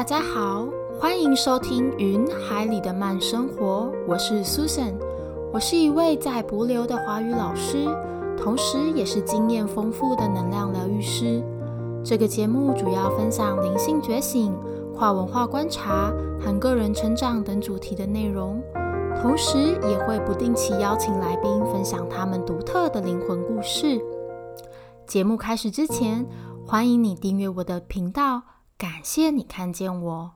大家好，欢迎收听《云海里的慢生活》，我是 Susan，我是一位在博流的华语老师，同时也是经验丰富的能量疗愈师。这个节目主要分享灵性觉醒、跨文化观察和个人成长等主题的内容，同时也会不定期邀请来宾分享他们独特的灵魂故事。节目开始之前，欢迎你订阅我的频道。感谢你看见我。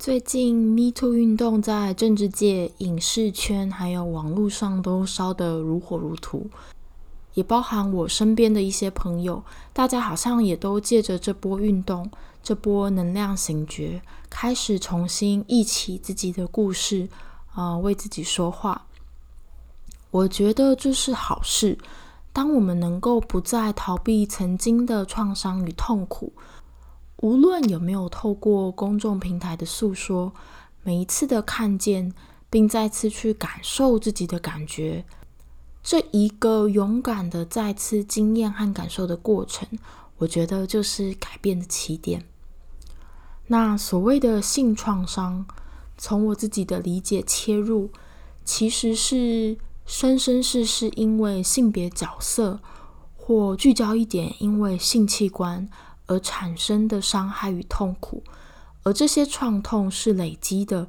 最近 Me Too 运动在政治界、影视圈还有网络上都烧得如火如荼，也包含我身边的一些朋友，大家好像也都借着这波运动、这波能量醒觉，开始重新忆起自己的故事，啊，为自己说话。我觉得这是好事。当我们能够不再逃避曾经的创伤与痛苦。无论有没有透过公众平台的诉说，每一次的看见，并再次去感受自己的感觉，这一个勇敢的再次经验和感受的过程，我觉得就是改变的起点。那所谓的性创伤，从我自己的理解切入，其实是生生世世因为性别角色，或聚焦一点，因为性器官。而产生的伤害与痛苦，而这些创痛是累积的，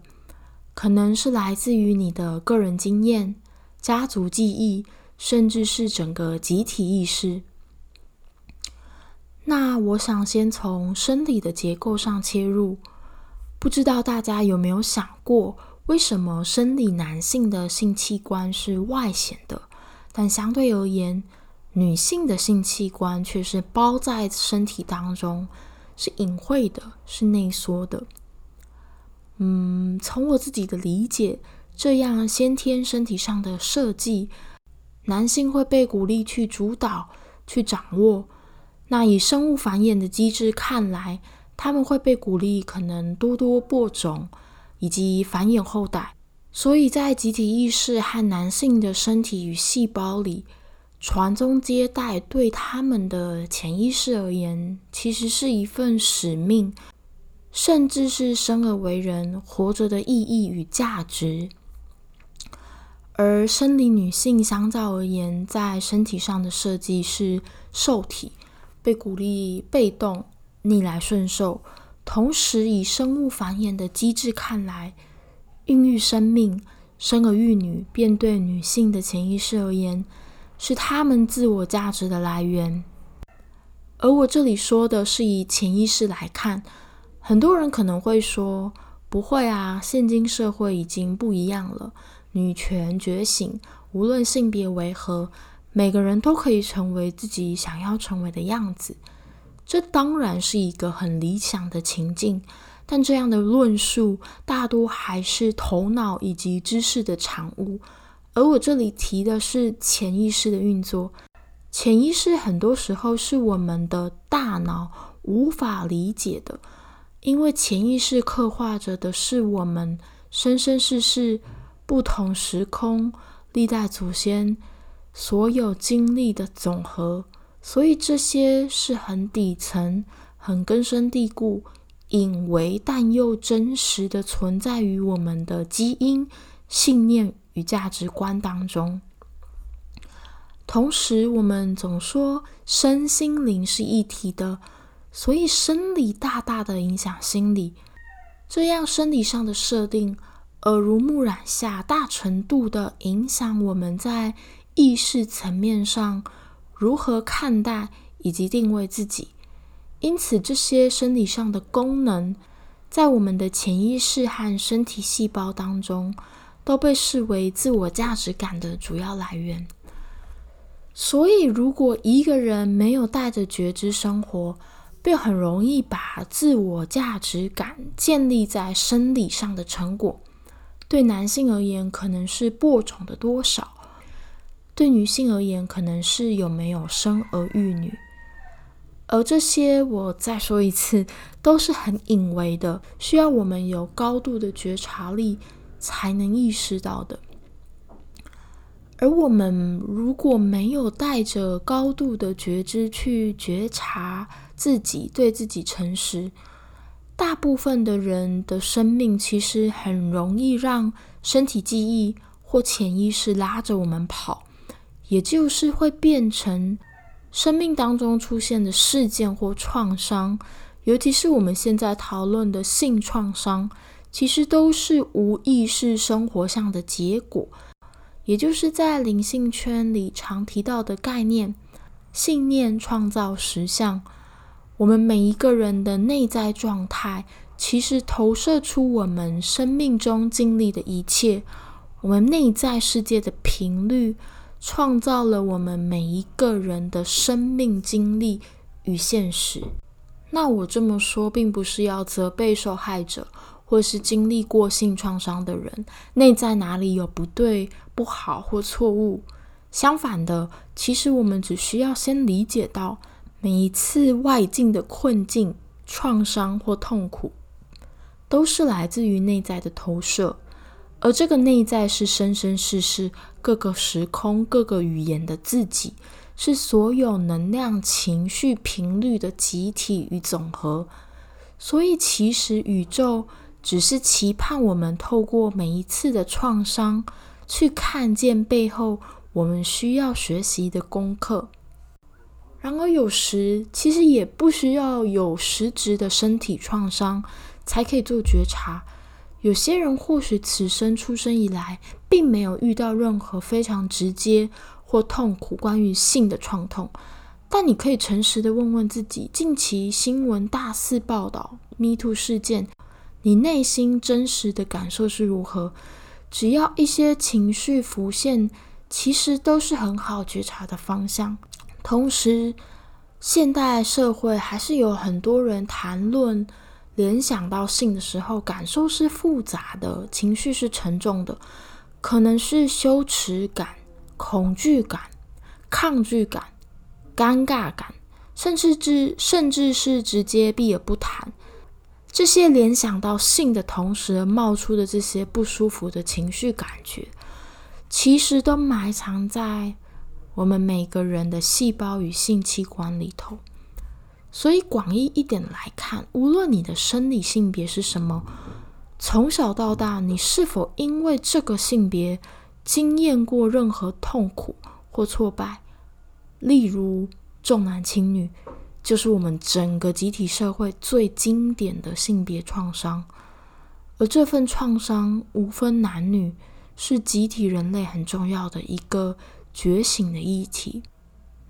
可能是来自于你的个人经验、家族记忆，甚至是整个集体意识。那我想先从生理的结构上切入，不知道大家有没有想过，为什么生理男性的性器官是外显的，但相对而言？女性的性器官却是包在身体当中，是隐晦的，是内缩的。嗯，从我自己的理解，这样先天身体上的设计，男性会被鼓励去主导、去掌握。那以生物繁衍的机制看来，他们会被鼓励可能多多播种以及繁衍后代。所以在集体意识和男性的身体与细胞里。传宗接代对他们的潜意识而言，其实是一份使命，甚至是生而为人活着的意义与价值。而生理女性相较而言，在身体上的设计是受体，被鼓励被动、逆来顺受。同时，以生物繁衍的机制看来，孕育生命、生儿育女，便对女性的潜意识而言。是他们自我价值的来源，而我这里说的是以潜意识来看。很多人可能会说：“不会啊，现今社会已经不一样了，女权觉醒，无论性别为何，每个人都可以成为自己想要成为的样子。”这当然是一个很理想的情境，但这样的论述大多还是头脑以及知识的产物。而我这里提的是潜意识的运作，潜意识很多时候是我们的大脑无法理解的，因为潜意识刻画着的是我们生生世世不同时空历代祖先所有经历的总和，所以这些是很底层、很根深蒂固、隐微但又真实的存在于我们的基因、信念。与价值观当中，同时我们总说身心灵是一体的，所以生理大大的影响心理。这样生理上的设定，耳濡目染下，大程度的影响我们在意识层面上如何看待以及定位自己。因此，这些生理上的功能，在我们的潜意识和身体细胞当中。都被视为自我价值感的主要来源。所以，如果一个人没有带着觉知生活，便很容易把自我价值感建立在生理上的成果。对男性而言，可能是播种的多少；对女性而言，可能是有没有生儿育女。而这些，我再说一次，都是很隐微的，需要我们有高度的觉察力。才能意识到的。而我们如果没有带着高度的觉知去觉察自己，对自己诚实，大部分的人的生命其实很容易让身体记忆或潜意识拉着我们跑，也就是会变成生命当中出现的事件或创伤，尤其是我们现在讨论的性创伤，其实都是无意识生活上的结果，也就是在灵性圈里常提到的概念：信念创造实相。我们每一个人的内在状态，其实投射出我们生命中经历的一切。我们内在世界的频率，创造了我们每一个人的生命经历与现实。那我这么说，并不是要责备受害者，或是经历过性创伤的人内在哪里有不对、不好或错误。相反的，其实我们只需要先理解到。每一次外境的困境、创伤或痛苦，都是来自于内在的投射，而这个内在是生生世世、各个时空、各个语言的自己，是所有能量、情绪、频率的集体与总和。所以，其实宇宙只是期盼我们透过每一次的创伤，去看见背后我们需要学习的功课。然而，有时其实也不需要有实质的身体创伤才可以做觉察。有些人或许此生出生以来，并没有遇到任何非常直接或痛苦关于性的创痛，但你可以诚实的问问自己：近期新闻大肆报道 “Me Too” 事件，你内心真实的感受是如何？只要一些情绪浮现，其实都是很好觉察的方向。同时，现代社会还是有很多人谈论、联想到性的时候，感受是复杂的，情绪是沉重的，可能是羞耻感、恐惧感、抗拒感、尴尬感，甚至至甚至是直接避而不谈。这些联想到性的同时冒出的这些不舒服的情绪感觉，其实都埋藏在。我们每个人的细胞与性器官里头，所以广义一点来看，无论你的生理性别是什么，从小到大，你是否因为这个性别经验过任何痛苦或挫败，例如重男轻女，就是我们整个集体社会最经典的性别创伤。而这份创伤无分男女，是集体人类很重要的一个。觉醒的议题，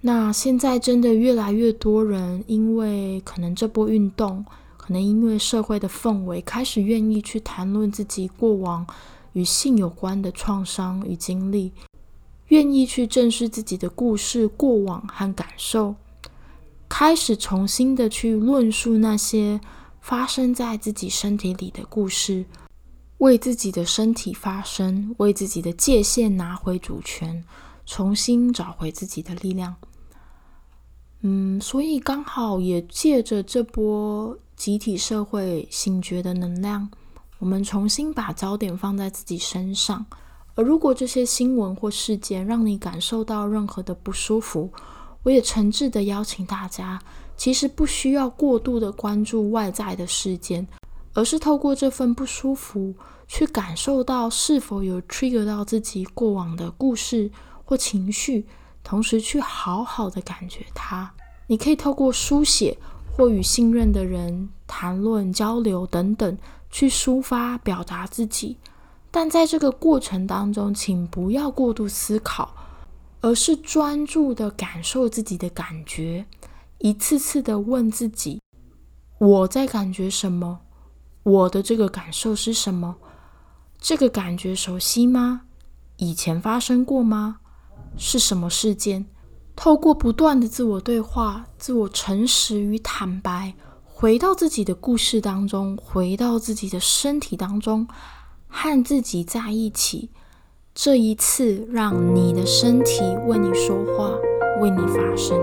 那现在真的越来越多人，因为可能这波运动，可能因为社会的氛围，开始愿意去谈论自己过往与性有关的创伤与经历，愿意去正视自己的故事、过往和感受，开始重新的去论述那些发生在自己身体里的故事，为自己的身体发声，为自己的界限拿回主权。重新找回自己的力量，嗯，所以刚好也借着这波集体社会醒觉的能量，我们重新把焦点放在自己身上。而如果这些新闻或事件让你感受到任何的不舒服，我也诚挚的邀请大家，其实不需要过度的关注外在的事件，而是透过这份不舒服，去感受到是否有 trigger 到自己过往的故事。或情绪，同时去好好的感觉它。你可以透过书写，或与信任的人谈论、交流等等，去抒发、表达自己。但在这个过程当中，请不要过度思考，而是专注的感受自己的感觉，一次次的问自己：我在感觉什么？我的这个感受是什么？这个感觉熟悉吗？以前发生过吗？是什么事件？透过不断的自我对话、自我诚实与坦白，回到自己的故事当中，回到自己的身体当中，和自己在一起。这一次，让你的身体为你说话，为你发声。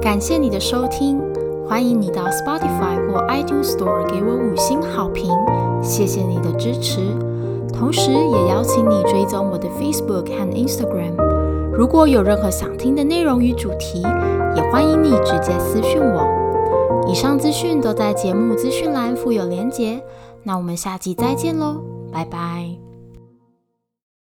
感谢你的收听，欢迎你到 Spotify 或 iTunes Store 给我五星好评，谢谢你的支持。同时，也邀请你追踪我的 Facebook 和 Instagram。如果有任何想听的内容与主题，也欢迎你直接私讯我。以上资讯都在节目资讯栏附有连结。那我们下集再见喽，拜拜。